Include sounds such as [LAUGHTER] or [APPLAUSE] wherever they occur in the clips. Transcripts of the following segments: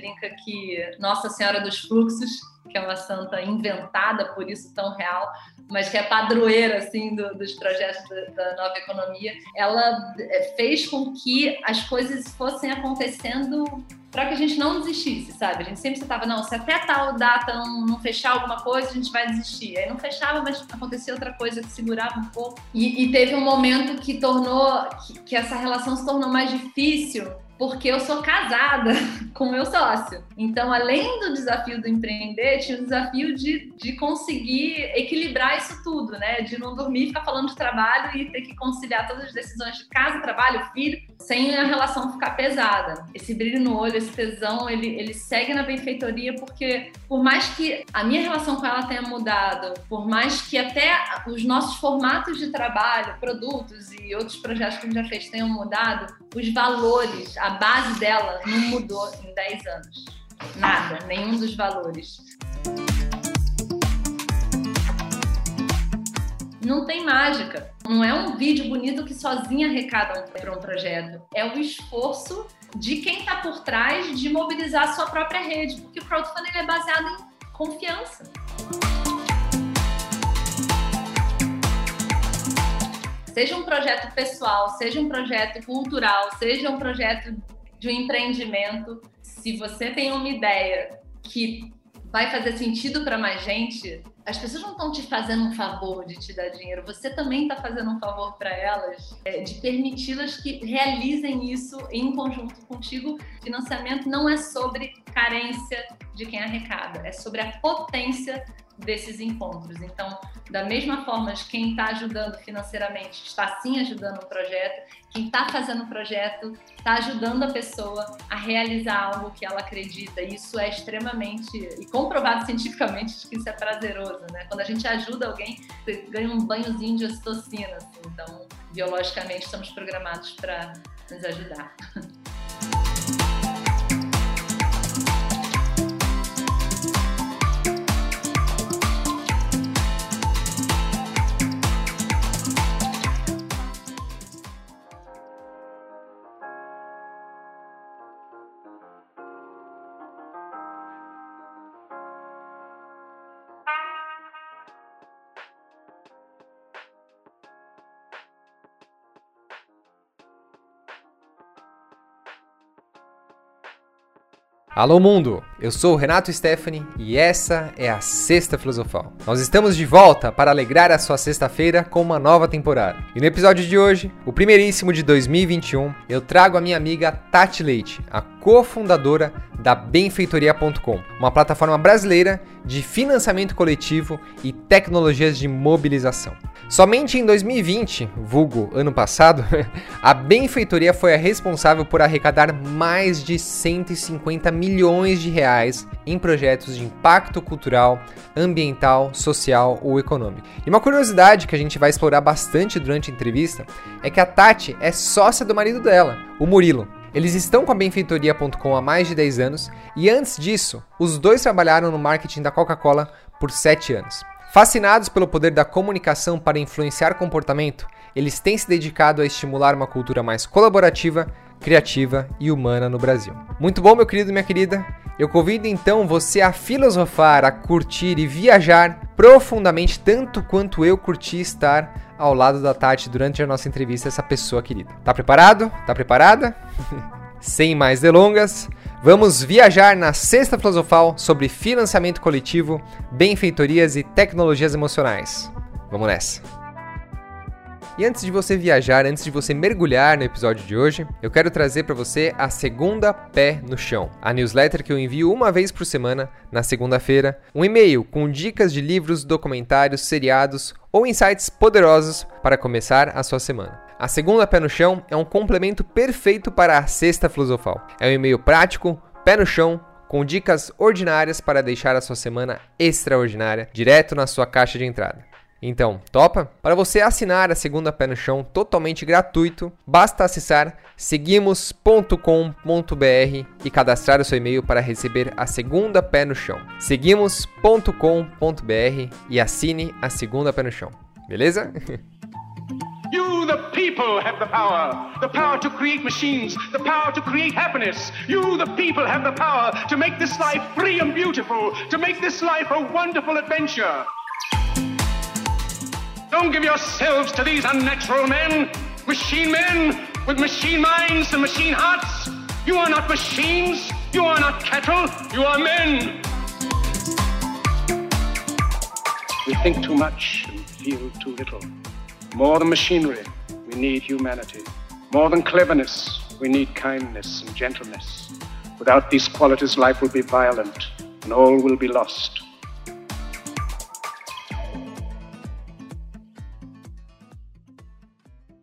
brinca que Nossa Senhora dos Fluxos, que é uma santa inventada, por isso tão real, mas que é padroeira assim do, dos projetos da, nova economia, ela é, fez com que as coisas fossem acontecendo para que a gente não desistisse, sabe? A gente sempre estava, não, se até tal data não, não, fechar alguma coisa, a gente vai desistir. Aí não fechava, mas acontecia outra coisa que segurava um pouco. E, e teve um momento que tornou, que, que essa relação se tornou mais difícil porque eu sou casada [LAUGHS] com meu sócio. Então, além do desafio do empreender, tinha o desafio de, de conseguir equilibrar isso tudo, né? De não dormir, ficar falando de trabalho e ter que conciliar todas as decisões de casa, trabalho, filho, sem a relação ficar pesada. Esse brilho no olho, esse tesão, ele, ele segue na benfeitoria porque, por mais que a minha relação com ela tenha mudado, por mais que até os nossos formatos de trabalho, produtos e outros projetos que a gente já fez tenham mudado, os valores, a base dela não mudou em 10 anos. Nada, nenhum dos valores. Não tem mágica. Não é um vídeo bonito que sozinha arrecada para um projeto. É o esforço de quem está por trás de mobilizar a sua própria rede, porque o crowdfunding é baseado em confiança. Seja um projeto pessoal, seja um projeto cultural, seja um projeto de um empreendimento, se você tem uma ideia que vai fazer sentido para mais gente, as pessoas não estão te fazendo um favor de te dar dinheiro, você também está fazendo um favor para elas, é, de permiti-las que realizem isso em conjunto contigo. Financiamento não é sobre carência de quem arrecada, é sobre a potência desses encontros. Então, da mesma forma que quem está ajudando financeiramente está sim ajudando o projeto, quem está fazendo o projeto está ajudando a pessoa a realizar algo que ela acredita. Isso é extremamente e comprovado cientificamente que isso é prazeroso, né? Quando a gente ajuda alguém, você ganha um banhozinho de ocitocina. Assim. Então, biologicamente, estamos programados para nos ajudar. [LAUGHS] Alô mundo, eu sou o Renato Stephanie e essa é a Sexta Filosofal. Nós estamos de volta para alegrar a sua sexta-feira com uma nova temporada. E no episódio de hoje, o primeiríssimo de 2021, eu trago a minha amiga Tati Leite, a cofundadora da Benfeitoria.com, uma plataforma brasileira de financiamento coletivo e tecnologias de mobilização. Somente em 2020, vulgo ano passado, [LAUGHS] a Benfeitoria foi a responsável por arrecadar mais de 150 milhões de reais em projetos de impacto cultural, ambiental, social ou econômico. E uma curiosidade que a gente vai explorar bastante durante a entrevista é que a Tati é sócia do marido dela, o Murilo. Eles estão com a benfeitoria.com há mais de 10 anos e antes disso, os dois trabalharam no marketing da Coca-Cola por 7 anos. Fascinados pelo poder da comunicação para influenciar comportamento, eles têm se dedicado a estimular uma cultura mais colaborativa, criativa e humana no Brasil. Muito bom, meu querido e minha querida. Eu convido então você a filosofar, a curtir e viajar profundamente, tanto quanto eu curti estar ao lado da Tati durante a nossa entrevista, essa pessoa querida. Tá preparado? Tá preparada? [LAUGHS] Sem mais delongas, vamos viajar na Sexta Filosofal sobre financiamento coletivo, benfeitorias e tecnologias emocionais. Vamos nessa! E antes de você viajar, antes de você mergulhar no episódio de hoje, eu quero trazer para você a segunda pé no chão, a newsletter que eu envio uma vez por semana, na segunda-feira, um e-mail com dicas de livros, documentários, seriados ou insights poderosos para começar a sua semana. A segunda pé no chão é um complemento perfeito para a sexta filosofal. É um e-mail prático, pé no chão, com dicas ordinárias para deixar a sua semana extraordinária direto na sua caixa de entrada. Então, topa? Para você assinar a segunda pé no chão totalmente gratuito, basta acessar seguimos.com.br e cadastrar o seu e-mail para receber a segunda pé no chão. seguimos.com.br e assine a segunda pé no chão. Beleza? [LAUGHS] the people, have the power. The power to create machines, the power to create happiness. You, the people, have the power to make this life free and beautiful, to make this life a wonderful adventure. Don't give yourselves to these unnatural men, machine men with machine minds and machine hearts. You are not machines. You are not cattle. You are men. We think too much and feel too little. More than machinery, we need humanity. More than cleverness, we need kindness and gentleness. Without these qualities, life will be violent and all will be lost.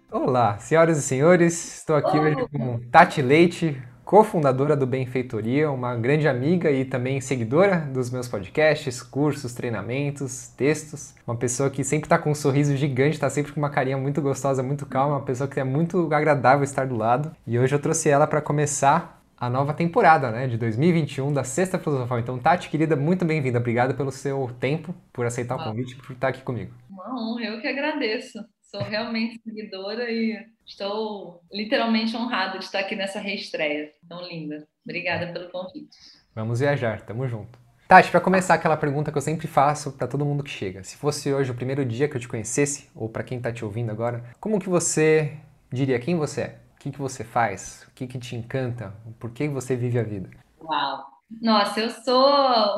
Olá, senhoras e senhores, estou aqui hoje com Tati Leite, cofundadora do Benfeitoria, uma grande amiga e também seguidora dos meus podcasts, cursos, treinamentos, textos. Uma pessoa que sempre está com um sorriso gigante, está sempre com uma carinha muito gostosa, muito calma, uma pessoa que é muito agradável estar do lado. E hoje eu trouxe ela para começar a nova temporada, né, de 2021 da Sexta Filosofal. Então, Tati, querida, muito bem-vinda. Obrigado pelo seu tempo, por aceitar o convite, por estar aqui comigo. Uma honra, eu que agradeço. Sou realmente seguidora e estou literalmente honrada de estar aqui nessa reestreia tão linda. Obrigada pelo convite. Vamos viajar, tamo junto. Tati, para começar aquela pergunta que eu sempre faço para todo mundo que chega. Se fosse hoje o primeiro dia que eu te conhecesse, ou para quem está te ouvindo agora, como que você diria quem você é? O que, que você faz? O que, que te encanta? Por que você vive a vida? Uau! Nossa, eu sou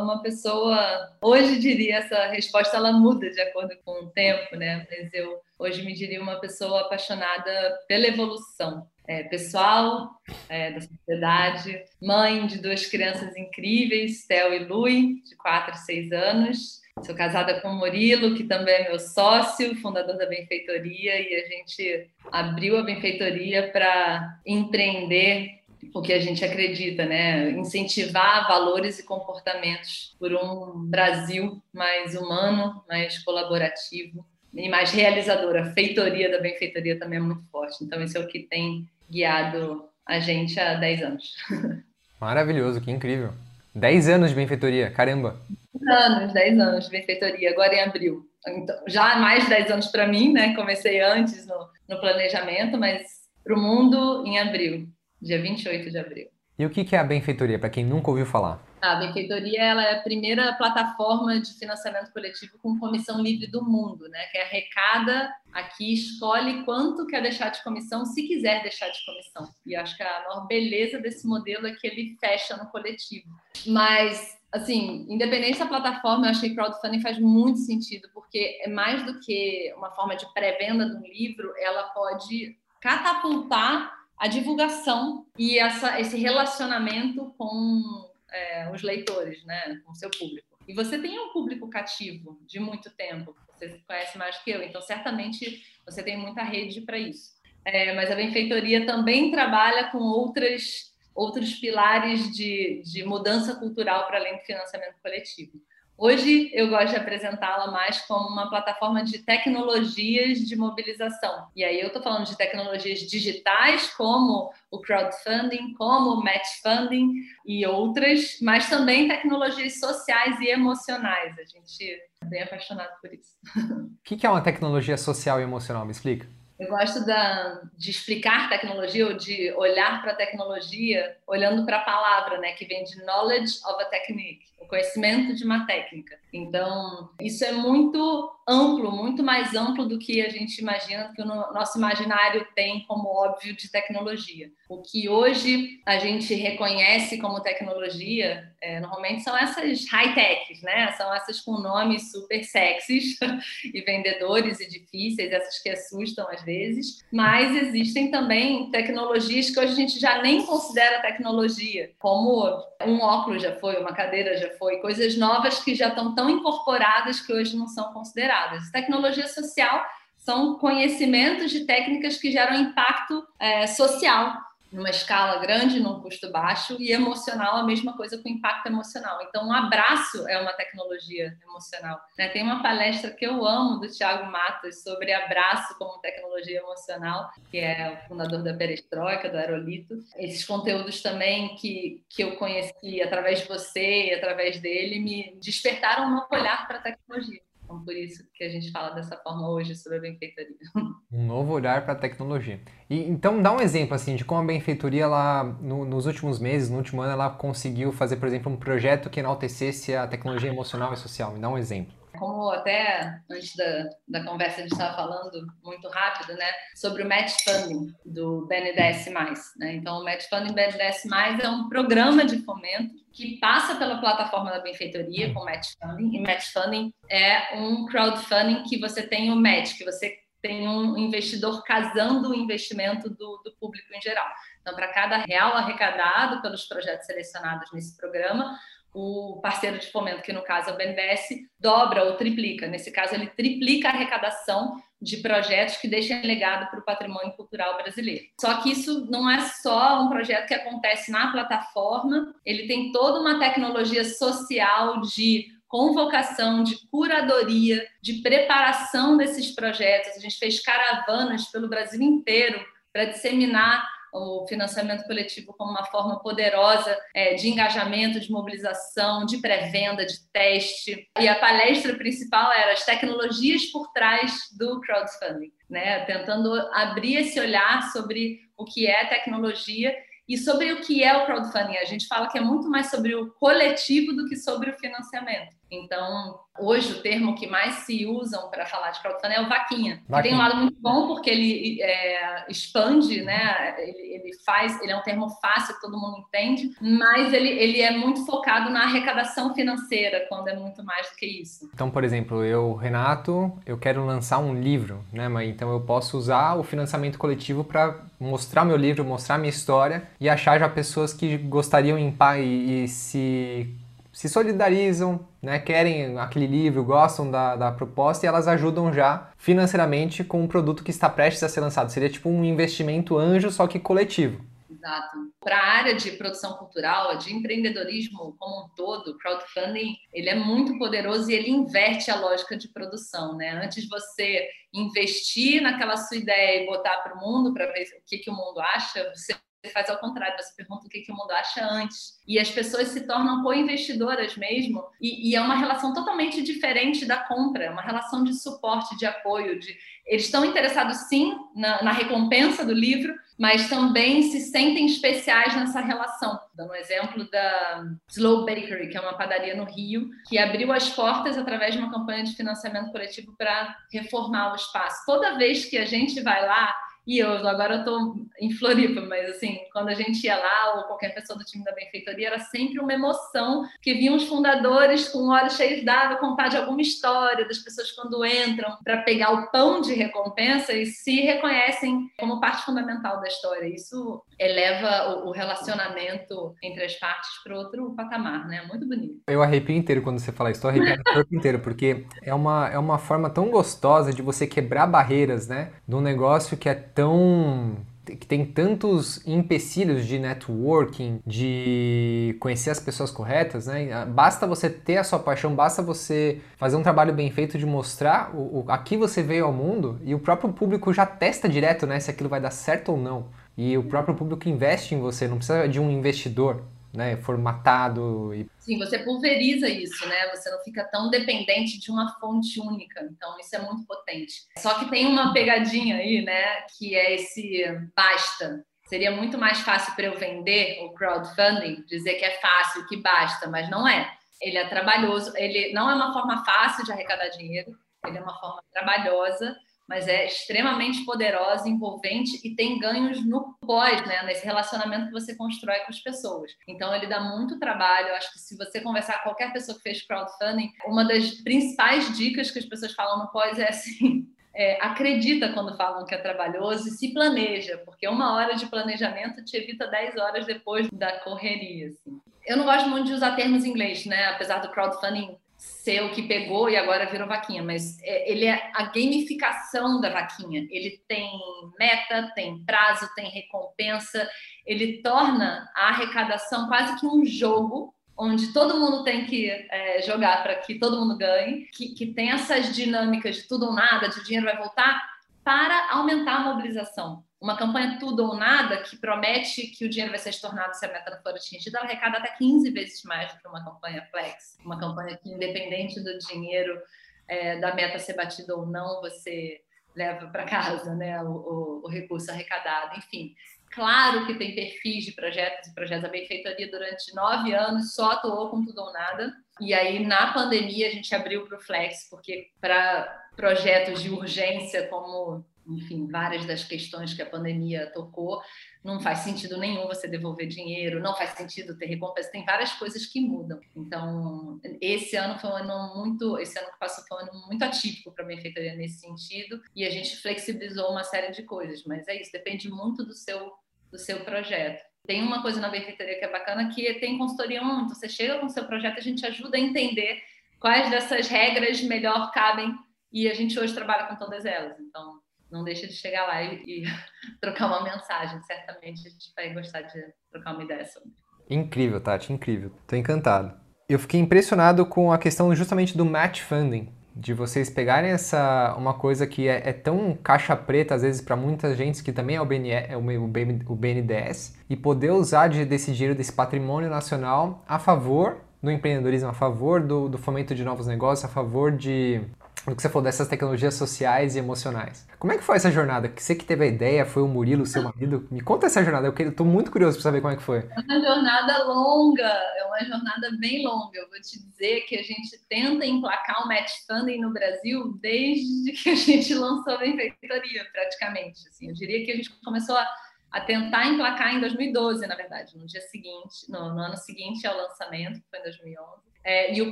uma pessoa. Hoje diria essa resposta ela muda de acordo com o tempo, né? Mas eu hoje me diria uma pessoa apaixonada pela evolução é, pessoal é, da sociedade, mãe de duas crianças incríveis, Theo e Lui, de 4 e 6 anos. Sou casada com o Murilo, que também é meu sócio, fundador da Benfeitoria, e a gente abriu a Benfeitoria para empreender o que a gente acredita, né? Incentivar valores e comportamentos por um Brasil mais humano, mais colaborativo e mais realizadora. A feitoria da benfeitoria também é muito forte. Então, isso é o que tem guiado a gente há 10 anos. [LAUGHS] Maravilhoso, que incrível. 10 anos de benfeitoria, caramba. 10 anos, 10 anos de benfeitoria, agora em abril. Então, já mais de 10 anos para mim, né? Comecei antes no, no planejamento, mas para o mundo em abril dia 28 de abril. E o que é a benfeitoria, para quem nunca ouviu falar? A benfeitoria ela é a primeira plataforma de financiamento coletivo com comissão livre do mundo, né? Que arrecada aqui, escolhe quanto quer deixar de comissão, se quiser deixar de comissão. E acho que a maior beleza desse modelo é que ele fecha no coletivo. Mas assim, independente da plataforma, eu acho que crowdfunding faz muito sentido, porque é mais do que uma forma de pré-venda de um livro, ela pode catapultar a divulgação e essa, esse relacionamento com é, os leitores, né, com o seu público. E você tem um público cativo de muito tempo, você conhece mais que eu, então certamente você tem muita rede para isso. É, mas a benfeitoria também trabalha com outras, outros pilares de, de mudança cultural para além do financiamento coletivo. Hoje eu gosto de apresentá-la mais como uma plataforma de tecnologias de mobilização. E aí eu estou falando de tecnologias digitais, como o crowdfunding, como o match funding e outras, mas também tecnologias sociais e emocionais. A gente é bem apaixonado por isso. [LAUGHS] O que é uma tecnologia social e emocional? Me explica. Eu gosto da, de explicar tecnologia ou de olhar para a tecnologia olhando para a palavra, né, que vem de knowledge of a technique, o conhecimento de uma técnica. Então, isso é muito amplo, muito mais amplo do que a gente imagina, que o nosso imaginário tem como óbvio de tecnologia. O que hoje a gente reconhece como tecnologia, é, normalmente são essas high-techs, né? São essas com nomes super sexys [LAUGHS] e vendedores e difíceis, essas que assustam às vezes. Mas existem também tecnologias que hoje a gente já nem considera tecnologia, como um óculos já foi, uma cadeira já foi, coisas novas que já estão tão incorporadas que hoje não são consideradas. Tecnologia social são conhecimentos de técnicas que geram impacto é, social numa escala grande, num custo baixo, e emocional, a mesma coisa com impacto emocional. Então, um abraço é uma tecnologia emocional. Né? Tem uma palestra que eu amo do Tiago Matos sobre abraço como tecnologia emocional, que é o fundador da Perestroika, do Aerolito. Esses conteúdos também que, que eu conheci através de você e através dele me despertaram um novo olhar para a tecnologia. Então, por isso que a gente fala dessa forma hoje sobre a benfeitoria. [LAUGHS] Um novo olhar para a tecnologia. E então dá um exemplo assim de como a benfeitoria lá no, nos últimos meses, no último ano, ela conseguiu fazer, por exemplo, um projeto que enaltecesse a tecnologia emocional e social. Me dá um exemplo como até antes da, da conversa a gente estava falando muito rápido, né, sobre o Match Funding do BNDES+. Né? Então, o Match Funding BNDES+, é um programa de fomento que passa pela plataforma da benfeitoria com Match Funding, e Match Funding é um crowdfunding que você tem o match, que você tem um investidor casando o investimento do, do público em geral. Então, para cada real arrecadado pelos projetos selecionados nesse programa, o parceiro de fomento, que no caso é o BNDES, dobra ou triplica. Nesse caso, ele triplica a arrecadação de projetos que deixem legado para o patrimônio cultural brasileiro. Só que isso não é só um projeto que acontece na plataforma, ele tem toda uma tecnologia social de convocação, de curadoria, de preparação desses projetos. A gente fez caravanas pelo Brasil inteiro para disseminar o financiamento coletivo como uma forma poderosa é, de engajamento, de mobilização, de pré-venda, de teste. E a palestra principal era as tecnologias por trás do crowdfunding, né? tentando abrir esse olhar sobre o que é tecnologia e sobre o que é o crowdfunding. A gente fala que é muito mais sobre o coletivo do que sobre o financiamento. Então, hoje o termo que mais se usam para falar de crowdfunding é o vaquinha. vaquinha. tem um lado muito bom porque ele é, expande, né? Ele, ele, faz, ele é um termo fácil que todo mundo entende, mas ele, ele é muito focado na arrecadação financeira, quando é muito mais do que isso. Então, por exemplo, eu, Renato, eu quero lançar um livro, né? Mas então eu posso usar o financiamento coletivo para mostrar meu livro, mostrar minha história e achar já pessoas que gostariam em e, e se se solidarizam, né, querem aquele livro, gostam da, da proposta e elas ajudam já financeiramente com um produto que está prestes a ser lançado. Seria tipo um investimento anjo, só que coletivo. Exato. Para a área de produção cultural, de empreendedorismo como um todo, crowdfunding ele é muito poderoso e ele inverte a lógica de produção, né? Antes você investir naquela sua ideia e botar para o mundo para ver o que, que o mundo acha, você você faz ao contrário, você pergunta o que, que o mundo acha antes. E as pessoas se tornam co-investidoras mesmo, e, e, é uma relação totalmente diferente da compra, é uma relação de suporte, de apoio. De... Eles estão interessados sim na, na recompensa do livro, mas também se sentem especiais nessa relação. Dando um exemplo da Slow Bakery, que é uma padaria no Rio, que abriu as portas através de uma campanha de financiamento coletivo para reformar o espaço. Toda vez que a gente vai lá, e eu agora eu tô em Floripa, mas assim, quando a gente ia lá, ou qualquer pessoa do time da benfeitoria, era sempre uma emoção, que vinham os fundadores com olhos cheios d'água contar de alguma história, das pessoas quando entram para pegar o pão de recompensa e se reconhecem como parte fundamental da história. Isso eleva o relacionamento entre as partes para outro patamar, né? Muito bonito. Eu arrepio inteiro quando você fala isso, estou arrepiando o corpo inteiro, porque é uma, é uma forma tão gostosa de você quebrar barreiras, né? De um negócio que é tão que tem tantos empecilhos de networking, de conhecer as pessoas corretas, né? Basta você ter a sua paixão, basta você fazer um trabalho bem feito de mostrar o, o aqui você veio ao mundo e o próprio público já testa direto, né, se aquilo vai dar certo ou não. E o próprio público investe em você, não precisa de um investidor né, formatado. E... Sim, você pulveriza isso, né? Você não fica tão dependente de uma fonte única. Então, isso é muito potente. Só que tem uma pegadinha aí, né? Que é esse basta. Seria muito mais fácil para eu vender o crowdfunding, dizer que é fácil, que basta, mas não é. Ele é trabalhoso, ele não é uma forma fácil de arrecadar dinheiro, ele é uma forma trabalhosa mas é extremamente poderosa, envolvente e tem ganhos no pós, né, nesse relacionamento que você constrói com as pessoas. Então ele dá muito trabalho. Eu acho que se você conversar com qualquer pessoa que fez crowdfunding, uma das principais dicas que as pessoas falam no pós é assim: é, acredita quando falam que é trabalhoso e se planeja, porque uma hora de planejamento te evita 10 horas depois da correria. Assim. Eu não gosto muito de usar termos em inglês, né? Apesar do crowdfunding ser o que pegou e agora virou vaquinha, mas é, ele é a gamificação da vaquinha. Ele tem meta, tem prazo, tem recompensa, ele torna a arrecadação quase que um jogo onde todo mundo tem que é, jogar para que todo mundo ganhe, que, que tem essas dinâmicas de tudo ou nada, de dinheiro vai voltar, para aumentar a mobilização uma campanha tudo ou nada que promete que o dinheiro vai ser estornado se a meta não for atingida, ela arrecada até 15 vezes mais do que uma campanha flex, uma campanha que, independente do dinheiro é, da meta ser batida ou não, você leva para casa né, o, o, o, recurso arrecadado. Enfim, claro que tem perfis de projetos e projetos. A benfeitoria, durante nove anos, só atuou com tudo ou nada. E aí, na pandemia, a gente abriu para o Flex, porque para projetos de urgência, como enfim, várias das questões que a pandemia tocou, não faz sentido nenhum você devolver dinheiro, não faz sentido ter recompensa, tem várias coisas que mudam. Então, esse ano foi um ano muito, esse ano que passou foi um ano muito atípico para a benfeitoria nesse sentido, e a gente flexibilizou uma série de coisas, mas é isso, depende muito do seu do seu projeto. Tem uma coisa na benfeitoria que é bacana que tem consultoria 1, então você chega com o seu projeto, a gente ajuda a entender quais dessas regras melhor cabem e a gente hoje trabalha com todas elas. Então, não deixa de chegar lá e, e [LAUGHS] trocar uma mensagem. Certamente a gente vai gostar de trocar uma ideia sobre. Incrível, Tati, incrível. Tô encantado. Eu fiquei impressionado com a questão justamente do match funding, de vocês pegarem essa uma coisa que é, é tão caixa preta às vezes para muita gente que também é o, BNE, é o, BNDES e poder usar de, desse dinheiro desse patrimônio nacional a favor do empreendedorismo, a favor do, do fomento de novos negócios, a favor de do que você falou dessas tecnologias sociais e emocionais. Como é que foi essa jornada? Você que teve a ideia, foi o Murilo, seu marido? Me conta essa jornada, eu estou muito curioso para saber como é que foi. É uma jornada longa, é uma jornada bem longa. Eu vou te dizer que a gente tenta emplacar o match funding no Brasil desde que a gente lançou a benfeitoria, praticamente. Assim, eu diria que a gente começou a, a tentar emplacar em 2012, na verdade, no dia seguinte, no, no ano seguinte ao lançamento, que foi em 2011. É, e o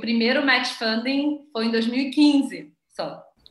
primeiro match funding foi em 2015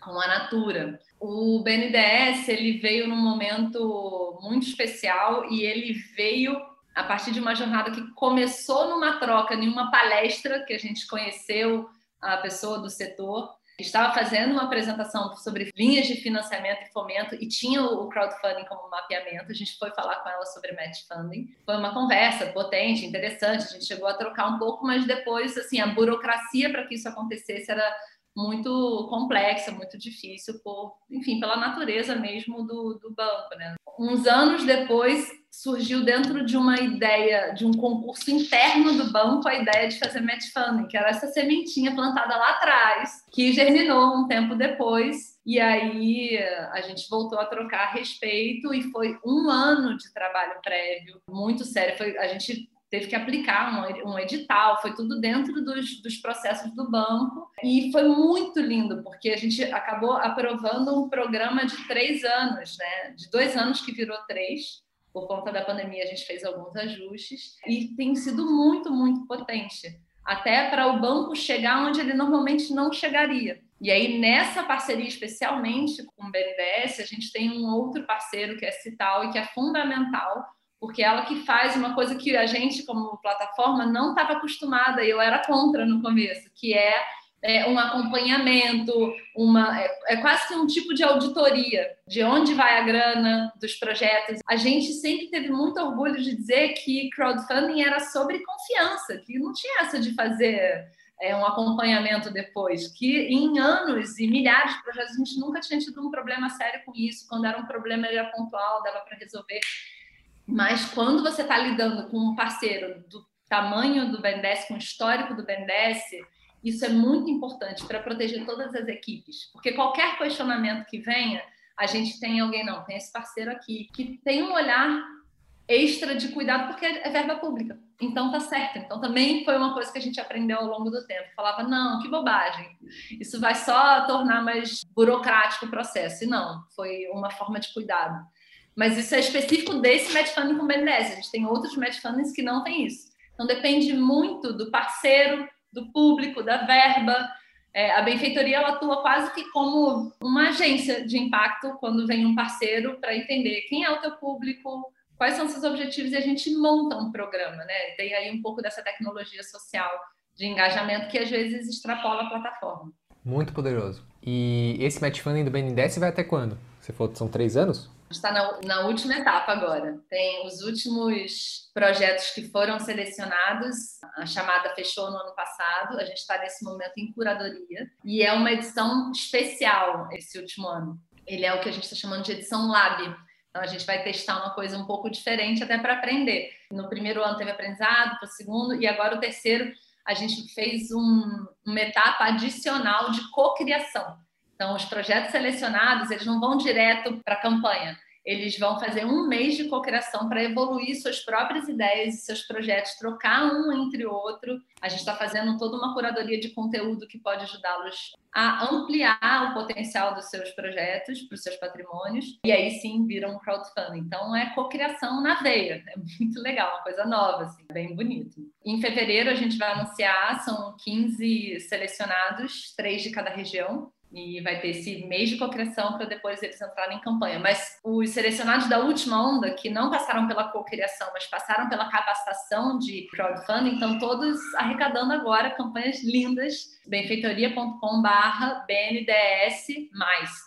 com a Natura. O BNDES ele veio num momento muito especial e ele veio a partir de uma jornada que começou numa troca, em uma palestra que a gente conheceu a pessoa do setor estava fazendo uma apresentação sobre linhas de financiamento e fomento e tinha o crowdfunding como mapeamento. A gente foi falar com ela sobre match funding. Foi uma conversa potente, interessante. A gente chegou a trocar um pouco, mas depois, assim, a burocracia para que isso acontecesse era muito complexa, muito difícil, por, enfim, pela natureza mesmo do, do banco. Né? Uns anos depois, surgiu dentro de uma ideia, de um concurso interno do banco, a ideia de fazer match funding, que era essa sementinha plantada lá atrás, que germinou um tempo depois. E aí a gente voltou a trocar a respeito e foi um ano de trabalho prévio, muito sério. Foi, a gente teve que aplicar um, um edital, foi tudo dentro dos, dos, processos do banco e foi muito lindo porque a gente acabou aprovando um programa de três anos, né? De dois anos que virou três. Por conta da pandemia, a gente fez alguns ajustes e tem sido muito, muito potente. Até para o banco chegar onde ele normalmente não chegaria. E aí, nessa parceria, especialmente com o BNDES, a gente tem um outro parceiro que é Cital e que é fundamental porque ela que faz uma coisa que a gente, como plataforma, não estava acostumada, e eu era contra no começo, que é, é um acompanhamento, uma, é, é, quase que um tipo de auditoria de onde vai a grana dos projetos. A gente sempre teve muito orgulho de dizer que crowdfunding era sobre confiança, que não tinha essa de fazer é, um acompanhamento depois, que em anos e milhares de projetos a gente nunca tinha tido um problema sério com isso, quando era um problema era pontual, dava para resolver. Mas quando você está lidando com um parceiro do tamanho do BNDES, com o histórico do BNDES, isso é muito importante para proteger todas as equipes. Porque qualquer questionamento que venha, a gente tem alguém, não, tem esse parceiro aqui, que tem um olhar extra de cuidado, porque é verba pública. Então tá certo. Então também foi uma coisa que a gente aprendeu ao longo do tempo. Falava, não, que bobagem. Isso vai só tornar mais burocrático o processo. E não, foi uma forma de cuidado. Mas isso é específico desse match funding com BNDES. A gente tem outros match fundings que não tem isso. Então depende muito do parceiro, do público, da verba. É, a benfeitoria ela atua quase que como uma agência de impacto quando vem um parceiro para entender quem é o teu público, quais são seus objetivos e a gente monta um programa, né? Tem aí um pouco dessa tecnologia social de engajamento que às vezes extrapola a plataforma. Muito poderoso. E esse match funding do BNDES vai até quando? Você falou que são três anos? Está na, na, última etapa agora. Tem os últimos projetos que foram selecionados. A chamada fechou no ano passado. A gente está nesse momento em curadoria. E é uma edição especial esse último ano. Ele é o que a gente está chamando de edição Lab. Então, a gente vai testar uma coisa um pouco diferente até para aprender. No primeiro ano teve aprendizado, para o segundo, e agora o terceiro a gente fez um, uma etapa adicional de cocriação. Então, os projetos selecionados, eles não vão direto para a campanha eles vão fazer um mês de cocriação para evoluir suas próprias ideias e seus projetos, trocar um entre o outro. A gente está fazendo toda uma curadoria de conteúdo que pode ajudá-los a ampliar o potencial dos seus projetos para os seus patrimônios e aí sim viram um crowdfunding. Então é cocriação na veia, é muito legal, uma coisa nova, assim, bem bonito. Em fevereiro a gente vai anunciar, são 15 selecionados, três de cada região, e vai ter esse mês de cocriação para depois eles entrarem em campanha. Mas os selecionados da última onda, que não passaram pela cocriação, mas passaram pela capacitação de crowdfunding, estão todos arrecadando agora campanhas lindas, benfeitoria.com/barra BNDS,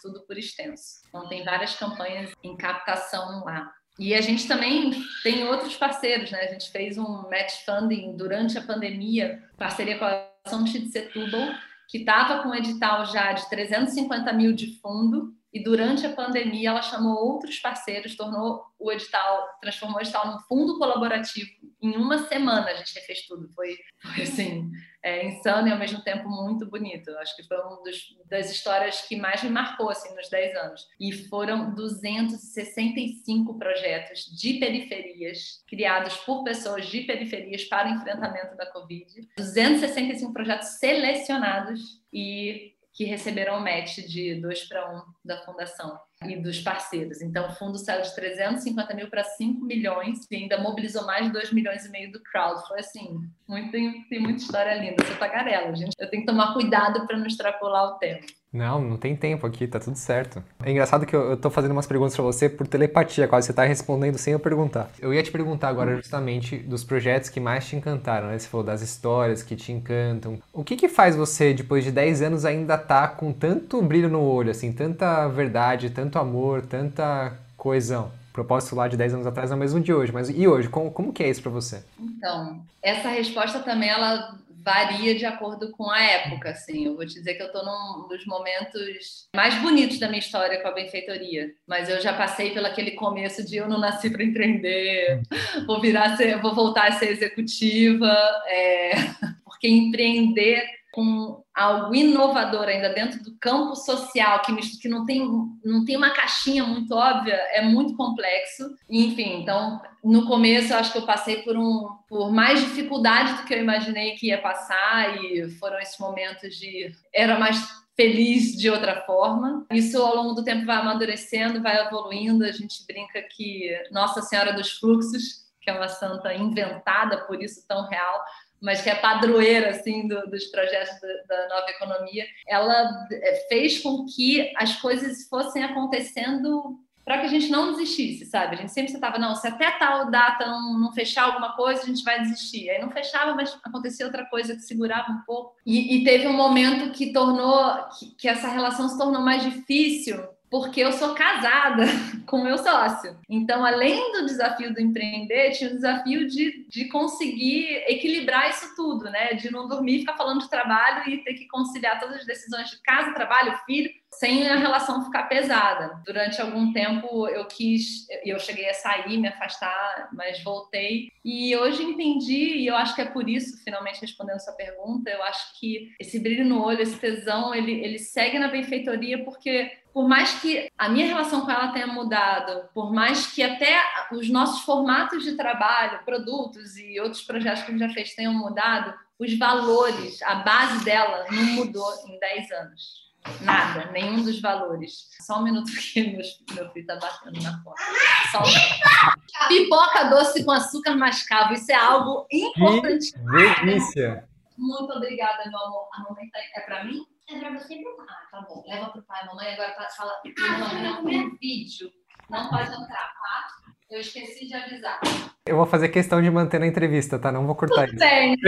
tudo por extenso. Então tem várias campanhas em captação lá. E a gente também tem outros parceiros, né? A gente fez um match funding durante a pandemia, parceria com a Ação de Setúbal, que estava com um edital já de 350 mil de fundo e durante a pandemia ela chamou outros parceiros, tornou o edital, transformou o edital num fundo colaborativo. Em uma semana a gente refez tudo. Foi, foi assim, é, insano e ao mesmo tempo muito bonito. Acho que foi uma das histórias que mais me marcou assim, nos 10 anos. E foram 265 projetos de periferias, criados por pessoas de periferias para o enfrentamento da Covid. 265 projetos selecionados e que receberam o match de 2 para 1 da fundação e dos parceiros. Então, o fundo saiu de 350 mil para 5 milhões e ainda mobilizou mais de 2 milhões e meio do crowd. Foi assim, muito, tem, muita história linda. Você tagarela, gente. Eu tenho que tomar cuidado para não extrapolar o tempo. Não, não tem tempo aqui, tá tudo certo. É engraçado que eu, eu tô fazendo umas perguntas para você por telepatia, quase você tá respondendo sem eu perguntar. Eu ia te perguntar agora justamente dos projetos que mais te encantaram, né? Você falou das histórias que te encantam. O que que faz você, depois de 10 anos, ainda tá com tanto brilho no olho, assim, tanta verdade, tanto amor, tanta coesão? propósito lá de 10 anos atrás é o mesmo de hoje, mas e hoje? Como, como que é isso para você? Então, essa resposta também ela varia de acordo com a época, assim. Eu vou te dizer que eu estou num dos momentos mais bonitos da minha história com a benfeitoria. Mas eu já passei pelo aquele começo de eu não nasci para empreender, vou virar, ser, vou voltar a ser executiva, é... [LAUGHS] porque empreender com algo inovador ainda dentro do campo social, que, que não, tem, não tem uma caixinha muito óbvia, é muito complexo. Enfim, então, no começo, eu acho que eu passei por, um, por mais dificuldade do que eu imaginei que ia passar, e foram esses momentos de. Era mais feliz de outra forma. Isso ao longo do tempo vai amadurecendo, vai evoluindo. A gente brinca que Nossa Senhora dos Fluxos, que é uma santa inventada, por isso tão real, mas que é padroeira assim do, dos projetos da, da, nova economia, ela é, fez com que as coisas fossem acontecendo para que a gente não desistisse, sabe? A gente sempre estava, não, se até tal data não, não, fechar alguma coisa, a gente vai desistir. Aí não fechava, mas acontecia outra coisa que segurava um pouco. E, e teve um momento que tornou, que, que essa relação se tornou mais difícil, porque eu sou casada [LAUGHS] com meu sócio. Então, além do desafio do empreender, tinha o desafio de, de conseguir equilibrar isso tudo, né? De não dormir, ficar falando de trabalho e ter que conciliar todas as decisões de casa, trabalho, filho, sem a relação ficar pesada. Durante algum tempo eu quis, eu cheguei a sair, me afastar, mas voltei. E hoje entendi, e eu acho que é por isso, finalmente respondendo sua pergunta, eu acho que esse brilho no olho, esse tesão, ele, ele segue na benfeitoria porque por mais que a minha relação com ela tenha mudado, por mais que até os nossos formatos de trabalho, produtos e outros projetos que a gente já fez tenham mudado, os valores, a base dela não mudou em 10 anos. Nada, nenhum dos valores. Só um minuto que [LAUGHS] meu, meu filho tá batendo na porta. Só um... Pipoca doce com açúcar mascavo, isso é algo importante. delícia! Muito obrigada, meu amor. A mamãe tá... é para mim? É para você e pro pai. Ah, tá bom. Leva pro pai. Mamãe agora fala. Mamãe, não é vídeo. Não pode entrar, tá? Eu esqueci de avisar. Eu vou fazer questão de manter na entrevista, tá? Não vou cortar Tudo isso. Bem, [LAUGHS]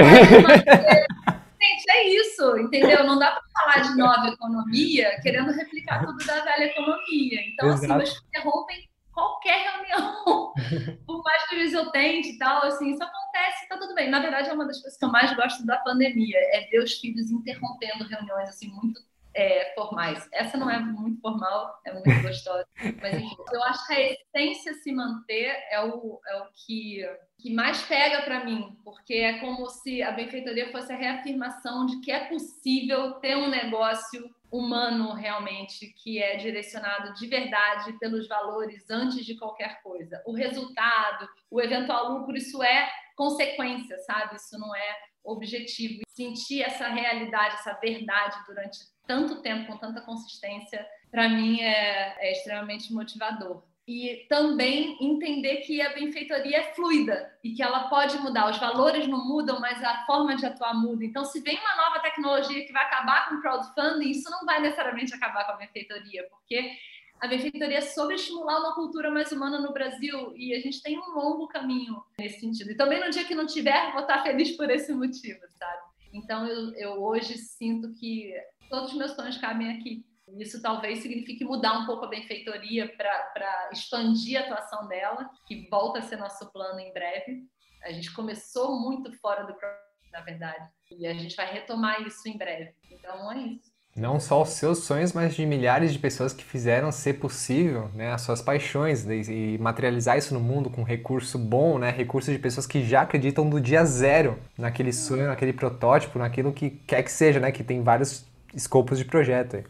Gente, é isso, entendeu? Não dá para falar de nova economia querendo replicar tudo da velha economia. Então, assim, Exato. assim, vocês interrompem qualquer reunião, [LAUGHS] por mais que eu tente e tal, assim, isso acontece, tá tudo bem. Na verdade, é uma das coisas que eu mais gosto da pandemia, é ver os filhos interrompendo reuniões, assim, muito é, formais. Essa não é muito formal, é muito [LAUGHS] gostosa. Mas enfim, eu acho que a essência se manter é o, é o que, que mais pega para mim, porque é como se a benfeitoria fosse a reafirmação de que é possível ter um negócio humano realmente que é direcionado de verdade pelos valores antes de qualquer coisa. O resultado, o eventual lucro, isso é consequência, sabe? Isso não é objetivo. Sentir essa realidade, essa verdade durante tanto tempo, com tanta consistência, para mim é, é extremamente motivador e também entender que a benfeitoria é fluida e que ela pode mudar. Os valores não mudam, mas a forma de atuar muda. Então, se vem uma nova tecnologia que vai acabar com o crowdfunding, isso não vai necessariamente acabar com a benfeitoria, porque a benfeitoria é sobre estimular uma cultura mais humana no Brasil e a gente tem um longo caminho nesse sentido. E também no dia que não tiver, vou estar feliz por esse motivo, sabe? Então, eu, eu hoje sinto que todos os meus sonhos cabem aqui isso talvez signifique mudar um pouco a benfeitoria para expandir a atuação dela, que volta a ser nosso plano em breve. A gente começou muito fora do programa, na verdade, e a gente vai retomar isso em breve. Então é isso. Não só os seus sonhos, mas de milhares de pessoas que fizeram ser possível né, as suas paixões né, e materializar isso no mundo com recurso bom, né, recurso de pessoas que já acreditam do dia zero naquele sonho, naquele protótipo, naquilo que quer que seja, né, que tem vários escopos de projeto.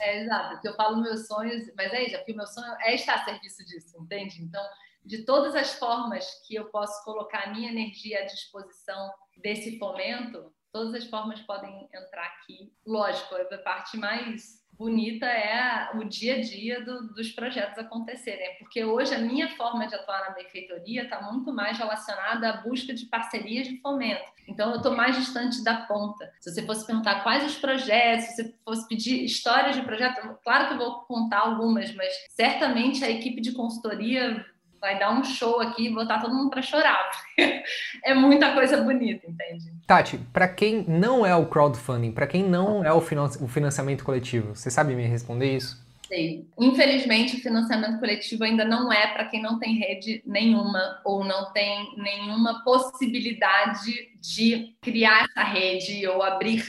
É, exato. Que eu falo meus sonhos, mas é isso, porque o meu sonho é estar a serviço disso, entende? Então, de todas as formas que eu posso colocar a minha energia à disposição desse fomento, todas as formas podem entrar aqui. Lógico, a parte mais bonita é o dia a dia do, dos projetos acontecerem. Porque hoje a minha forma de atuar na benfeitoria está muito mais relacionada à busca de parcerias de fomento. Então eu estou mais distante da ponta. Se você fosse perguntar quais os projetos, se você fosse pedir histórias de projeto, claro que eu vou contar algumas, mas certamente a equipe de consultoria vai dar um show aqui e botar todo mundo para chorar. [LAUGHS] é muita coisa bonita, entende? Tati, para quem não é o crowdfunding, para quem não é o financiamento coletivo, você sabe me responder isso? Sei. Infelizmente, o financiamento coletivo ainda não é para quem não tem rede nenhuma ou não tem nenhuma possibilidade de criar essa rede ou abrir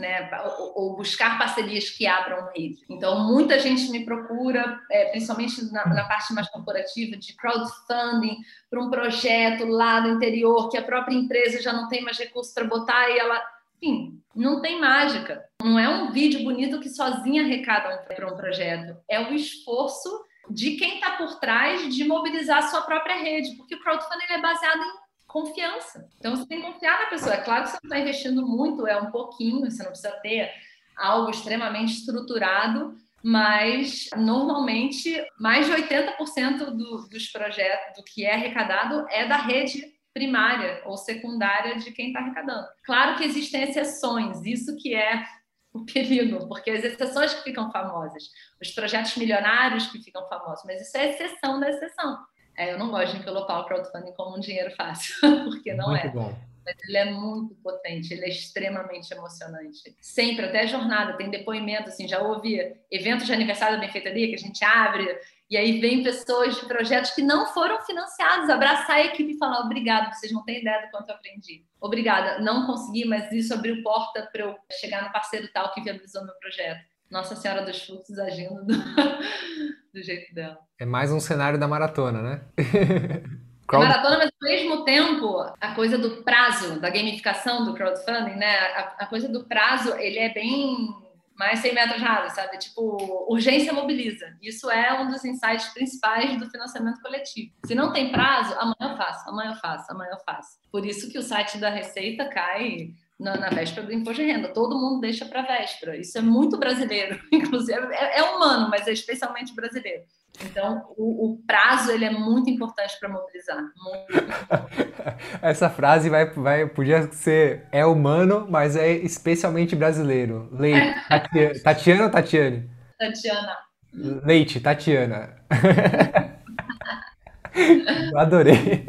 né, ou, buscar parcerias que abram rede. Então, muita gente me procura, é, principalmente na, parte mais corporativa, de crowdfunding para um projeto lá no interior que a própria empresa já não tem mais recursos para botar e ela. Enfim, não tem mágica. Não é um vídeo bonito que sozinha arrecada para um projeto. É o esforço de quem está por trás de mobilizar a sua própria rede, porque o crowdfunding é baseado em confiança. Então, você tem que confiar na pessoa. É claro que você não está investindo muito, é um pouquinho, você não precisa ter algo extremamente estruturado, mas normalmente mais de 80% do, dos projetos, do que é arrecadado, é da rede primária ou secundária de quem está arrecadando. Claro que existem exceções, isso que é o perigo, porque as exceções que ficam famosas, os projetos milionários que ficam famosos, mas isso é exceção da exceção. É, eu não gosto de envelopar o crowdfunding como um dinheiro fácil, [LAUGHS] porque não muito é. Bom. Mas ele é muito potente, ele é extremamente emocionante. Sempre, até a jornada, tem depoimento, assim, já houve eventos de aniversário da benfeitoria que a gente abre, e aí vem pessoas de projetos que não foram financiados, abraçar a equipe e falar obrigado, vocês não têm ideia do quanto eu aprendi. Obrigada, não consegui, mas isso abriu porta para eu chegar no parceiro tal que viabilizou meu projeto. Nossa Senhora dos Fluxos agindo do, [LAUGHS] do jeito dela. É mais um cenário da maratona, né? [LAUGHS] Crowd... Maratona, mas ao mesmo tempo, a coisa do prazo, da gamificação do crowdfunding, né? A, a coisa do prazo, ele é bem mais 100 metros rasos, sabe? Tipo, urgência mobiliza. Isso é um dos insights principais do financiamento coletivo. Se não tem prazo, amanhã eu faço, amanhã eu faço, amanhã eu faço. Por isso que o site da Receita cai na, na, véspera do imposto de renda. Todo mundo deixa para véspera. Isso é muito brasileiro, [LAUGHS] inclusive é, é, humano, mas é especialmente brasileiro. Então, o, o prazo ele é muito importante para mobilizar. [LAUGHS] Essa frase vai, vai, podia ser é humano, mas é especialmente brasileiro. Leite, Tatiana ou Tatiane? Tatiana. Leite, Tatiana. [LAUGHS] Adorei.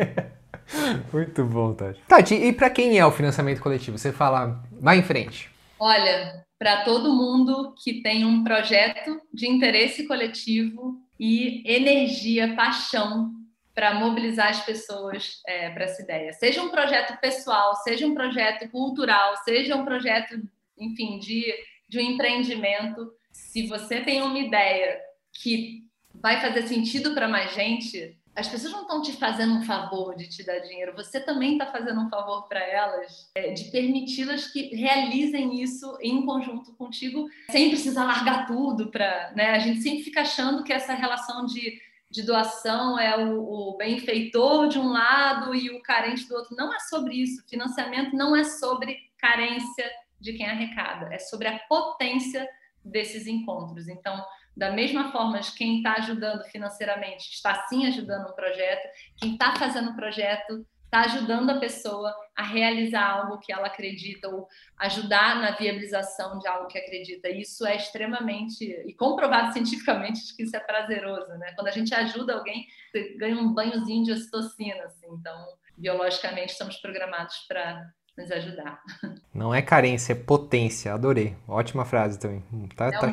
[LAUGHS] Muito bom, Tati. Tati, e para quem é o financiamento coletivo? Você fala, vai em frente. Olha, para todo mundo que tem um projeto de interesse coletivo e energia, paixão para mobilizar as pessoas é, para essa ideia. Seja um projeto pessoal, seja um projeto cultural, seja um projeto, enfim, de de um empreendimento, se você tem uma ideia que vai fazer sentido para mais gente, as pessoas não estão te fazendo um favor de te dar dinheiro, você também está fazendo um favor para elas, é, de permiti-las que realizem isso em conjunto contigo, sem precisar largar tudo para. Né? A gente sempre fica achando que essa relação de, de doação é o, o benfeitor de um lado e o carente do outro. Não é sobre isso. Financiamento não é sobre carência de quem arrecada, é sobre a potência desses encontros. Então, da mesma forma, quem está ajudando financeiramente está sim ajudando um projeto, quem está fazendo o projeto está ajudando a pessoa a realizar algo que ela acredita ou ajudar na viabilização de algo que acredita. Isso é extremamente e comprovado [LAUGHS] cientificamente que isso é prazeroso, né? Quando a gente ajuda alguém, você ganha um banhozinho de ocitocina, assim. Então, biologicamente estamos programados para nos ajudar. [LAUGHS] Não é carência, é potência. Adorei. Ótima frase também. Tá, é tá...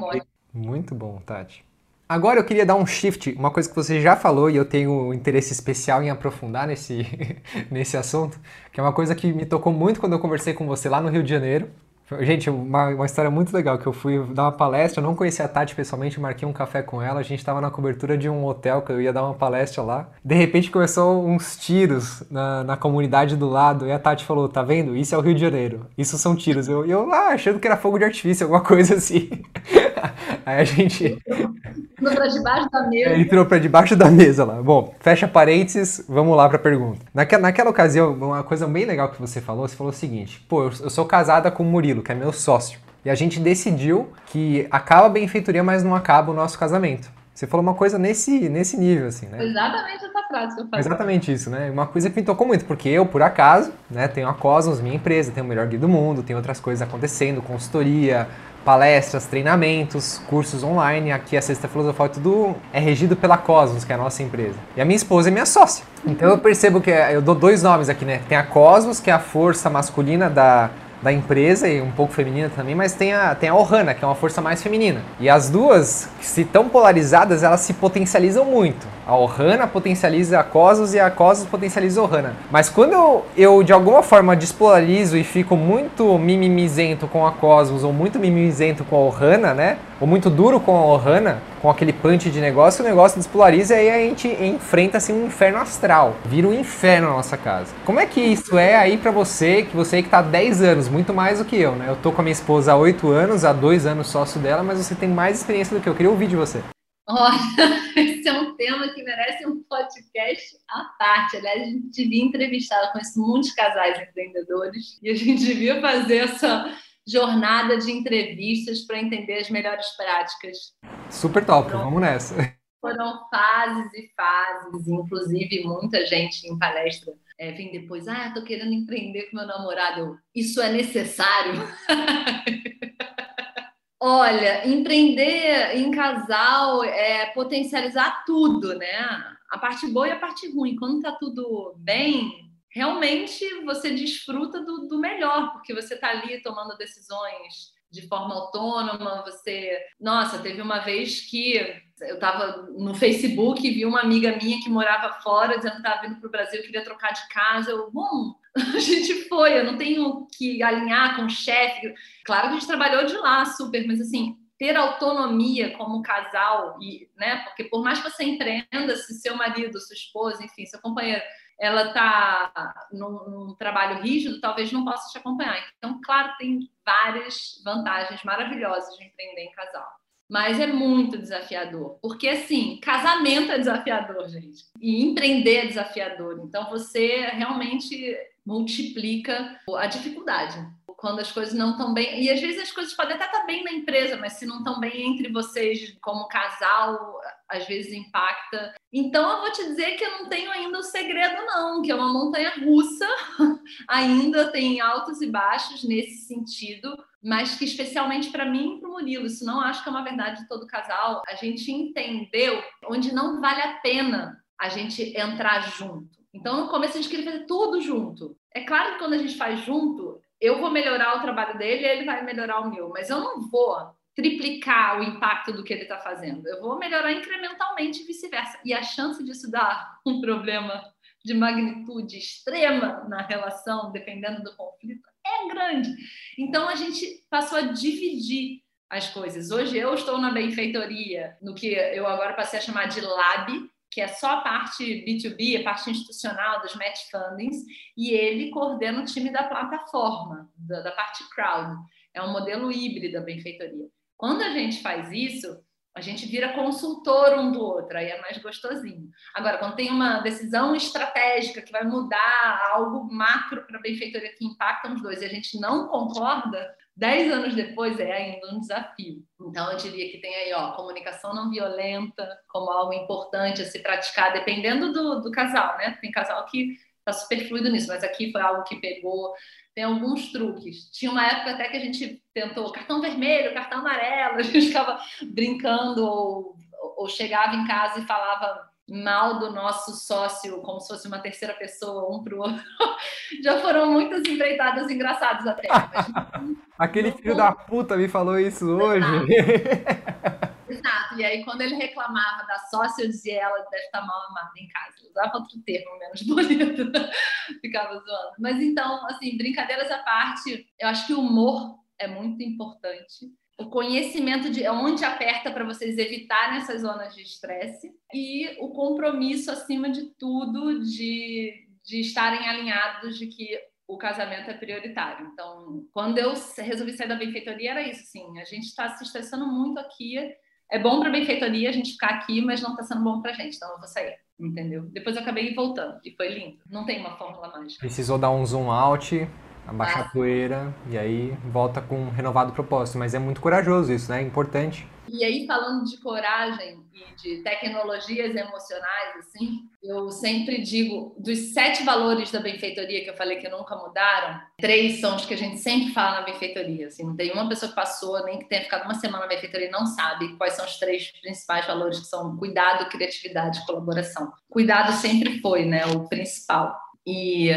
Muito bom, Tati. Agora eu queria dar um shift, uma coisa que você já falou e eu tenho interesse especial em aprofundar nesse, [LAUGHS] nesse assunto, que é uma coisa que me tocou muito quando eu conversei com você lá no Rio de Janeiro. Gente, uma, uma história muito legal, que eu fui dar uma palestra, eu não conhecia a Tati pessoalmente, marquei um café com ela, a gente estava na cobertura de um hotel que eu ia dar uma palestra lá. De repente começou uns tiros na, na comunidade do lado, e a Tati falou, tá vendo? Isso é o Rio de Janeiro, isso são tiros. Eu, eu lá, achando que era fogo de artifício, alguma coisa assim. [LAUGHS] Aí a gente... Entrou pra debaixo da mesa. Ele entrou pra debaixo da mesa lá. Bom, fecha parênteses, vamos lá pra pergunta. Naquela, naquela ocasião, uma coisa bem legal que você falou, você falou o seguinte, pô, eu, eu sou casada com o Murilo, que é meu sócio. E a gente decidiu que acaba a benfeitoria, mas não acaba o nosso casamento. Você falou uma coisa nesse, nesse nível, assim, né? Exatamente essa frase que eu falei. Exatamente isso, né? Uma coisa que me tocou muito, porque eu, por acaso, né, tenho a Cosmos, minha empresa, tenho o melhor guia do mundo, tem outras coisas acontecendo, consultoria, palestras, treinamentos, cursos online. Aqui a Sexta Filosofal tudo é regido pela Cosmos, que é a nossa empresa. E a minha esposa é minha sócia. Então eu percebo que eu dou dois nomes aqui, né? Tem a Cosmos, que é a força masculina da da empresa e um pouco feminina também, mas tem a, tem a Ohana, que é uma força mais feminina. E as duas, se tão polarizadas, elas se potencializam muito. A Ohana potencializa a Cosmos e a Cosmos potencializa a Ohana. Mas quando eu, eu, de alguma forma despolarizo e fico muito mimimizento com a Cosmos ou muito mimimizento com a Ohana, né? Ou muito duro com a Ohana, com aquele punch de negócio, o negócio despolariza e aí a gente enfrenta assim um inferno astral. Vira um inferno na nossa casa. Como é que isso é aí para você, que você que tá há 10 anos, muito mais do que eu, né? Eu tô com a minha esposa há 8 anos, há 2 anos sócio dela, mas você tem mais experiência do que eu. Eu queria ouvir de você. Olha, [LAUGHS] esse é um tema que merece um podcast à parte. Aliás, a gente devia entrevistar, com conheço muitos casais empreendedores e a gente devia fazer essa jornada de entrevistas para entender as melhores práticas. Super top, foram, vamos nessa. Foram fases e fases, inclusive muita gente em palestra é, vem depois, ah, estou querendo empreender com meu namorado. Eu, Isso é necessário? [LAUGHS] Olha, empreender em casal é potencializar tudo, né? A parte boa e a parte ruim. Quando tá tudo bem, realmente você desfruta do, do melhor, porque você está ali tomando decisões de forma autônoma, você... Nossa, teve uma vez que eu estava no Facebook e vi uma amiga minha que morava fora, dizendo que estava vindo para o Brasil, queria trocar de casa. Eu, bom, [LAUGHS] a gente foi, eu não tenho que alinhar com o chefe. Claro que a gente trabalhou de lá, super, mas assim, ter autonomia como casal, e, né? Porque por mais que você empreenda, se seu marido, sua esposa, enfim, seu companheiro ela está num, num, trabalho rígido, talvez não possa te acompanhar. Então, claro, tem várias vantagens maravilhosas de empreender em casal. Mas é muito desafiador, porque assim, casamento é desafiador, gente, e empreender é desafiador. Então você realmente multiplica a dificuldade quando as coisas não estão bem. E às vezes as coisas podem até estar bem na empresa, mas se não estão bem entre vocês como casal, às vezes impacta. Então eu vou te dizer que eu não tenho ainda o segredo, não, que é uma montanha russa, [LAUGHS] ainda tem altos e baixos nesse sentido, mas que especialmente para mim e para o Murilo, isso não acho que é uma verdade de todo casal, a gente entendeu onde não vale a pena a gente entrar junto. Então, no começo, a gente queria fazer tudo junto. É claro que quando a gente faz junto, eu vou melhorar o trabalho dele e ele vai melhorar o meu, mas eu não vou triplicar o impacto do que ele está fazendo. Eu vou melhorar incrementalmente e vice-versa. E a chance disso dar um problema de magnitude extrema na relação, dependendo do conflito, é grande. Então a gente passou a dividir as coisas. Hoje eu estou na benfeitoria, no que eu agora passei a chamar de lab, que é só a parte B2B, a parte institucional dos match fundings, e ele coordena o time da plataforma, da, da parte crowd. É um modelo híbrido da benfeitoria. Quando a gente faz isso, a gente vira consultor um do outro, aí é mais gostosinho. Agora, quando tem uma decisão estratégica que vai mudar algo macro para a benfeitoria que impacta os dois e a gente não concorda, dez anos depois é ainda um desafio. Então, eu diria que tem aí, ó, comunicação não violenta como algo importante a se praticar, dependendo do, do casal, né? Tem casal que está super fluido nisso, mas aqui foi algo que pegou tem alguns truques. Tinha uma época até que a gente tentou cartão vermelho, cartão amarelo, [LAUGHS] a gente ficava brincando ou, ou chegava em casa e falava mal do nosso sócio como se fosse uma terceira pessoa, um para o outro. [LAUGHS] Já foram muitas empreitadas engraçadas até. [LAUGHS] Aquele filho da puta me falou isso hoje. [LAUGHS] Exato. E aí, quando ele reclamava da sócia, eu dizia, ela deve estar mal amada em casa. Eu usava outro termo menos bonito. Ficava zoando. Mas então, assim, brincadeiras à parte, eu acho que o humor é muito importante. O conhecimento de onde aperta para vocês evitarem essas zonas de estresse. E o compromisso, acima de tudo, de, de estarem alinhados de que o casamento é prioritário. Então, quando eu resolvi sair da benfeitoria, era isso, sim. A gente está se estressando muito aqui é bom para a benfeitoria a gente ficar aqui, mas não está sendo bom para a gente, então eu vou sair, entendeu? Depois eu acabei voltando e foi lindo. Não tem uma fórmula mágica. Precisou dar um zoom out, abaixar ah. a poeira e aí volta com um renovado propósito, mas é muito corajoso isso, né? É importante. E aí, falando de coragem e de tecnologias emocionais, assim, eu sempre digo, dos sete valores da benfeitoria que eu falei que nunca mudaram, três são os que a gente sempre fala na benfeitoria. Assim, não tem uma pessoa que passou, nem que tenha ficado uma semana na benfeitoria e não sabe quais são os três principais valores, que são cuidado, criatividade e colaboração. Cuidado sempre foi, né, o principal. E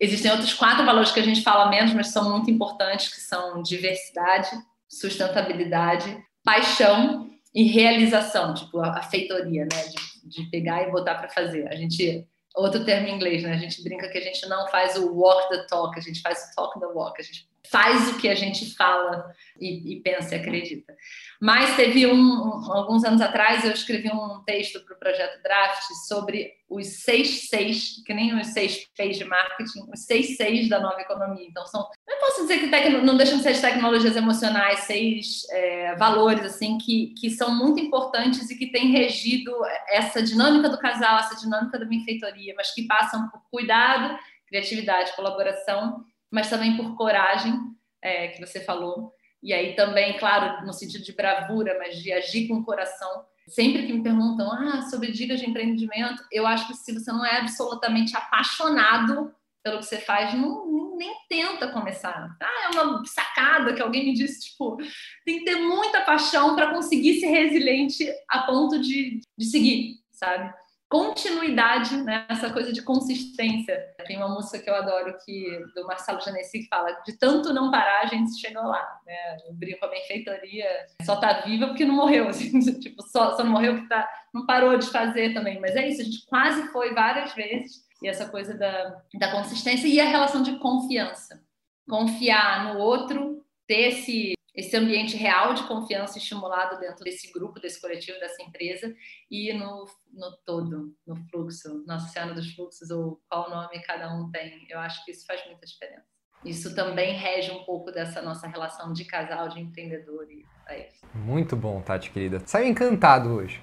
existem outros quatro valores que a gente fala menos, mas são muito importantes, que são diversidade, sustentabilidade, paixão e realização, tipo a, feitoria, né? De, de pegar e botar para fazer. A gente outro termo em inglês, né? A gente brinca que a gente não faz o walk the talk, a gente faz o talk the walk, a gente faz o que a gente fala e, e pensa e acredita. Mas teve um, um, alguns anos atrás eu escrevi um texto para o projeto Draft sobre os seis seis, que nem os seis P's de marketing, os seis seis da nova economia. Então são, não posso dizer que tecno, não deixam de ser tecnologias emocionais, seis é, valores assim que, que são muito importantes e que têm regido essa dinâmica do casal, essa dinâmica da benfeitoria, mas que passam por cuidado, criatividade, colaboração mas também por coragem, é, que você falou. E aí também, claro, no sentido de bravura, mas de agir com o coração. Sempre que me perguntam ah, sobre dicas de empreendimento, eu acho que se você não é absolutamente apaixonado pelo que você faz, não, nem tenta começar. Ah, é uma sacada que alguém me disse, tipo, tem que ter muita paixão para conseguir ser resiliente a ponto de, de seguir, sabe? Continuidade, né? essa coisa de consistência. Tem uma música que eu adoro que do Marcelo Genesi que fala de tanto não parar a gente chegou lá. Né? O brinco a benfeitoria só tá viva porque não morreu, [LAUGHS] assim, tipo só, só não morreu porque tá, não parou de fazer também. Mas é isso, a gente quase foi várias vezes e essa coisa da, da consistência e a relação de confiança. Confiar no outro, ter esse esse ambiente real de confiança estimulado dentro desse grupo, desse coletivo, dessa empresa e no, no todo, no fluxo, no oceano dos fluxos, ou qual nome cada um tem. Eu acho que isso faz muita diferença. Isso também rege um pouco dessa nossa relação de casal, de empreendedor e é isso. Muito bom, Tati, querida. Saiu encantado hoje.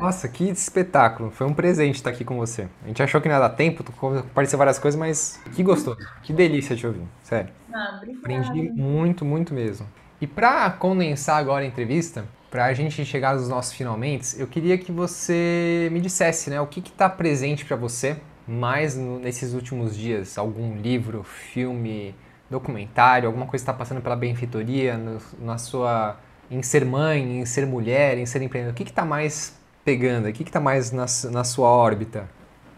Nossa, que espetáculo. Foi um presente estar aqui com você. A gente achou que não ia dar tempo, apareceu várias coisas, mas que gostoso. Que delícia te ouvir. Sério. Ah. Aprendi muito, muito mesmo. E para condensar agora a entrevista, para a gente chegar aos nossos finalmente, eu queria que você me dissesse, né, o que está presente para você mais no, nesses últimos dias? Algum livro, filme, documentário, alguma coisa está passando pela benfeitoria, no, na sua, em ser mãe, em ser mulher, em ser empreendedor? O que está mais pegando? O que está mais na, na sua órbita?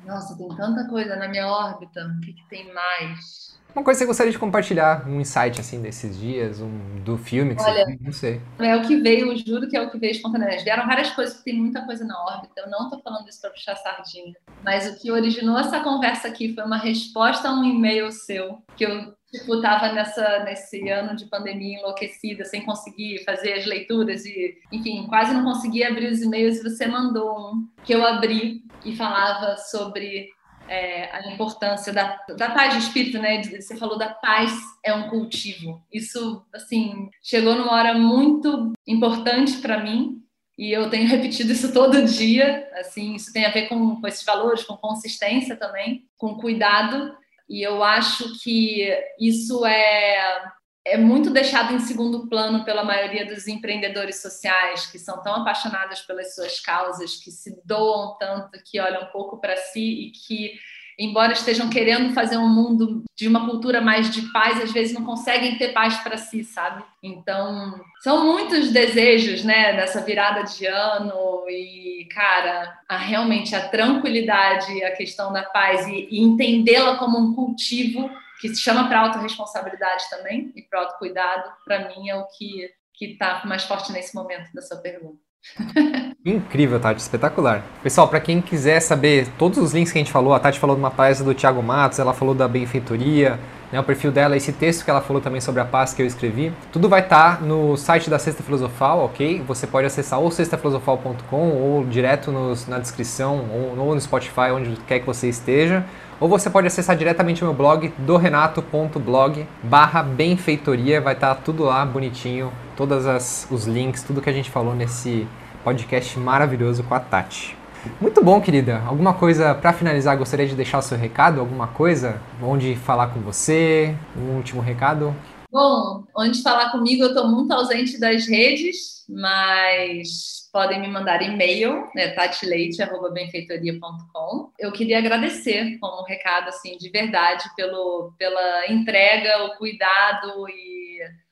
Nossa, tem tanta coisa na minha órbita. O que, que tem mais? Uma coisa que você gostaria de compartilhar, um insight assim desses dias, um do filme que Olha, você não sei. É o que veio, juro que é o que veio espontaneamente. Vieram várias coisas, porque tem muita coisa na órbita. Eu não estou falando isso para puxar sardinha. Mas o que originou essa conversa aqui foi uma resposta a um e-mail seu, que eu tipo, estava nessa, nesse ano de pandemia enlouquecida, sem conseguir fazer as leituras e, enfim, quase não conseguia abrir os e-mails e você mandou um que eu abri e falava sobre é, a importância da, da paz de espírito, né? Você falou da paz é um cultivo. Isso, assim, chegou numa hora muito importante para mim e eu tenho [LAUGHS] repetido isso todo dia. Assim, isso tem a ver com, com esses valores, com consistência também, com cuidado. E eu acho que isso é é muito deixado em segundo plano pela maioria dos empreendedores sociais que são tão apaixonados pelas suas causas, que se doam tanto, que olham um pouco para si e que, embora estejam querendo fazer um mundo de uma cultura mais de paz, às vezes não conseguem ter paz para si, sabe? Então, são muitos desejos, né, nessa virada de ano e, cara, a, realmente a tranquilidade, a questão da paz e, e entendê-la como um cultivo que se chama para autorresponsabilidade também e para autocuidado, para mim é o que que está mais forte nesse momento da sua pergunta. [LAUGHS] Incrível, Tati, espetacular. Pessoal, para quem quiser saber todos os links que a gente falou, a Tati falou de uma palestra do Thiago Matos, ela falou da benfeitoria, né, o perfil dela, esse texto que ela falou também sobre a paz que eu escrevi. Tudo vai estar tá no site da Sexta Filosofal, ok? Você pode acessar ou sextafilosofal.com ou direto nos, na descrição ou, ou no Spotify, onde quer que você esteja ou você pode acessar diretamente o meu blog do renato.blog barra benfeitoria, vai estar tá tudo lá bonitinho, todos os links, tudo que a gente falou nesse podcast maravilhoso com a Tati. Muito bom, querida. Alguma coisa para finalizar, gostaria de deixar o seu recado? Alguma coisa? Onde falar com você? Um último recado? Bom, onde falar comigo, eu estou muito ausente das redes, mas podem me mandar e-mail, né, tatileite.benfeitoria.com. Eu queria agradecer como um recado, assim, de verdade, pelo, pela entrega, o cuidado e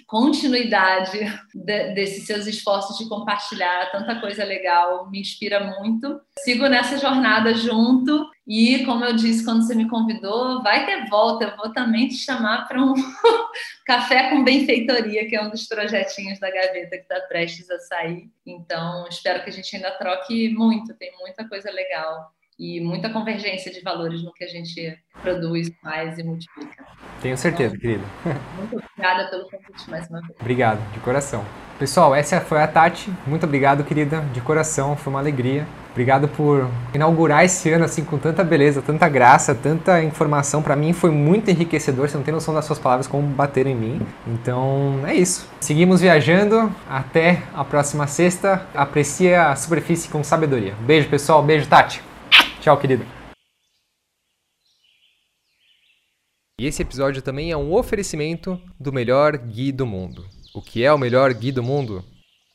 continuidade de, desses seus esforços de compartilhar tanta coisa legal, me inspira muito. Sigo nessa jornada junto e, como eu disse quando você me convidou, vai ter volta. Eu vou também te chamar para um [LAUGHS] café com benfeitoria, que é um dos projetinhos da gaveta que está prestes a sair. Então, espero que a gente ainda troque muito, tem muita coisa legal e muita convergência de valores no que a gente produz, faz e multiplica. Tenho certeza, então, querida. Muito obrigada pelo convite mais uma vez. Obrigado, de coração. Pessoal, essa foi a Tati. Muito obrigado, querida, de coração. Foi uma alegria. Obrigado por inaugurar esse ano assim com tanta beleza, tanta graça, tanta informação. Para mim foi muito enriquecedor. Você não tem noção das suas palavras como bateram em mim. Então é isso. Seguimos viajando. Até a próxima sexta. Aprecie a superfície com sabedoria. Beijo, pessoal. Beijo, Tati. Tchau, querido. E esse episódio também é um oferecimento do melhor Gui do mundo. O que é o melhor Gui do mundo?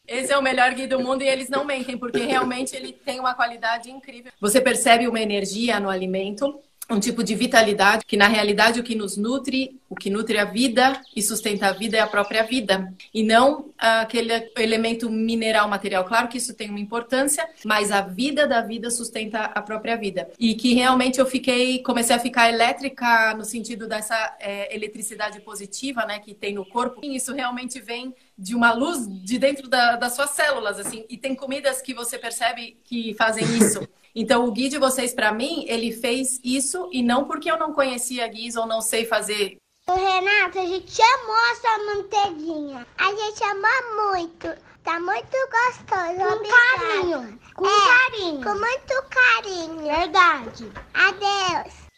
Esse é o melhor Gui do mundo e eles não mentem, porque realmente ele tem uma qualidade incrível. Você percebe uma energia no alimento um tipo de vitalidade, que na realidade o que nos nutre, o que nutre a vida e sustenta a vida é a própria vida, e não aquele elemento mineral material. Claro que isso tem uma importância, mas a vida da vida sustenta a própria vida. E que realmente eu fiquei, comecei a ficar elétrica no sentido dessa é, eletricidade positiva, né, que tem no corpo. E isso realmente vem de uma luz de dentro da, das suas células, assim. E tem comidas que você percebe que fazem isso. Então, o guia de vocês, para mim, ele fez isso e não porque eu não conhecia guis ou não sei fazer. O Renato, a gente amou essa manteiguinha. A gente amou muito. Tá muito gostoso. Com obrigada. carinho. Com é, carinho. Com muito carinho. Verdade. Adeus.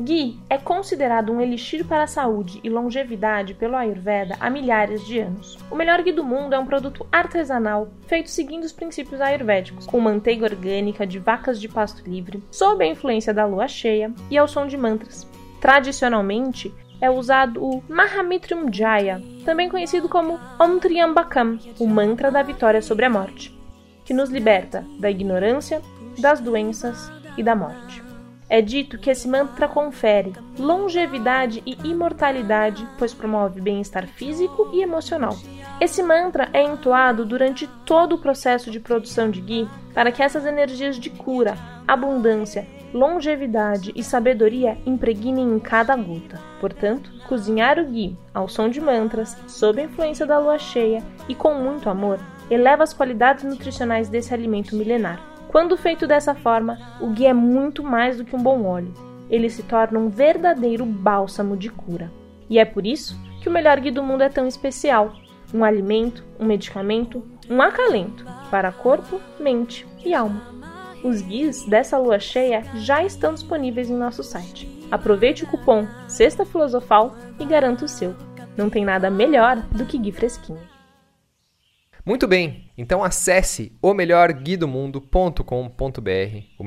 Ghee é considerado um elixir para a saúde e longevidade pelo Ayurveda há milhares de anos. O melhor ghee do mundo é um produto artesanal feito seguindo os princípios ayurvédicos, com manteiga orgânica de vacas de pasto livre, sob a influência da lua cheia e ao som de mantras. Tradicionalmente, é usado o Mahamitrium Jaya, também conhecido como Om Triambakam, o mantra da vitória sobre a morte, que nos liberta da ignorância, das doenças e da morte. É dito que esse mantra confere longevidade e imortalidade, pois promove bem-estar físico e emocional. Esse mantra é entoado durante todo o processo de produção de ghee para que essas energias de cura, abundância longevidade e sabedoria impregnem em cada gota. Portanto, cozinhar o ghee ao som de mantras, sob a influência da lua cheia e com muito amor, eleva as qualidades nutricionais desse alimento milenar. Quando feito dessa forma, o ghee é muito mais do que um bom óleo. Ele se torna um verdadeiro bálsamo de cura. E é por isso que o melhor ghee do mundo é tão especial. Um alimento, um medicamento, um acalento para corpo, mente e alma. Os guias dessa lua cheia já estão disponíveis em nosso site. Aproveite o cupom Sexta Filosofal e garanta o seu. Não tem nada melhor do que gui fresquinho. Muito bem, então acesse o melhorguidomundo.com.br, o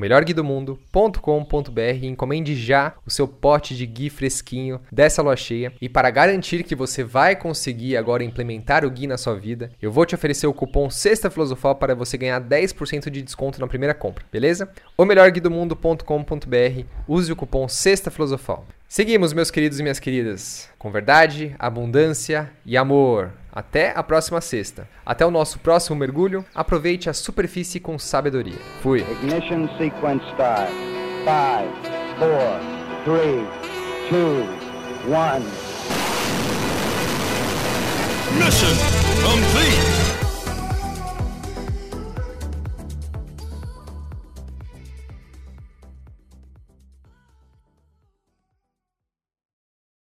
e encomende já o seu pote de gui fresquinho dessa lua cheia. E para garantir que você vai conseguir agora implementar o gui na sua vida, eu vou te oferecer o cupom Sexta Filosofal para você ganhar 10% de desconto na primeira compra, beleza? O melhorguidomundo.com.br, use o cupom Sexta Filosofal. Seguimos, meus queridos e minhas queridas, com verdade, abundância e amor. Até a próxima sexta. Até o nosso próximo mergulho. Aproveite a superfície com sabedoria. Fui. Ignition sequence start. 5, 4, 3, 2, 1. Mission complete.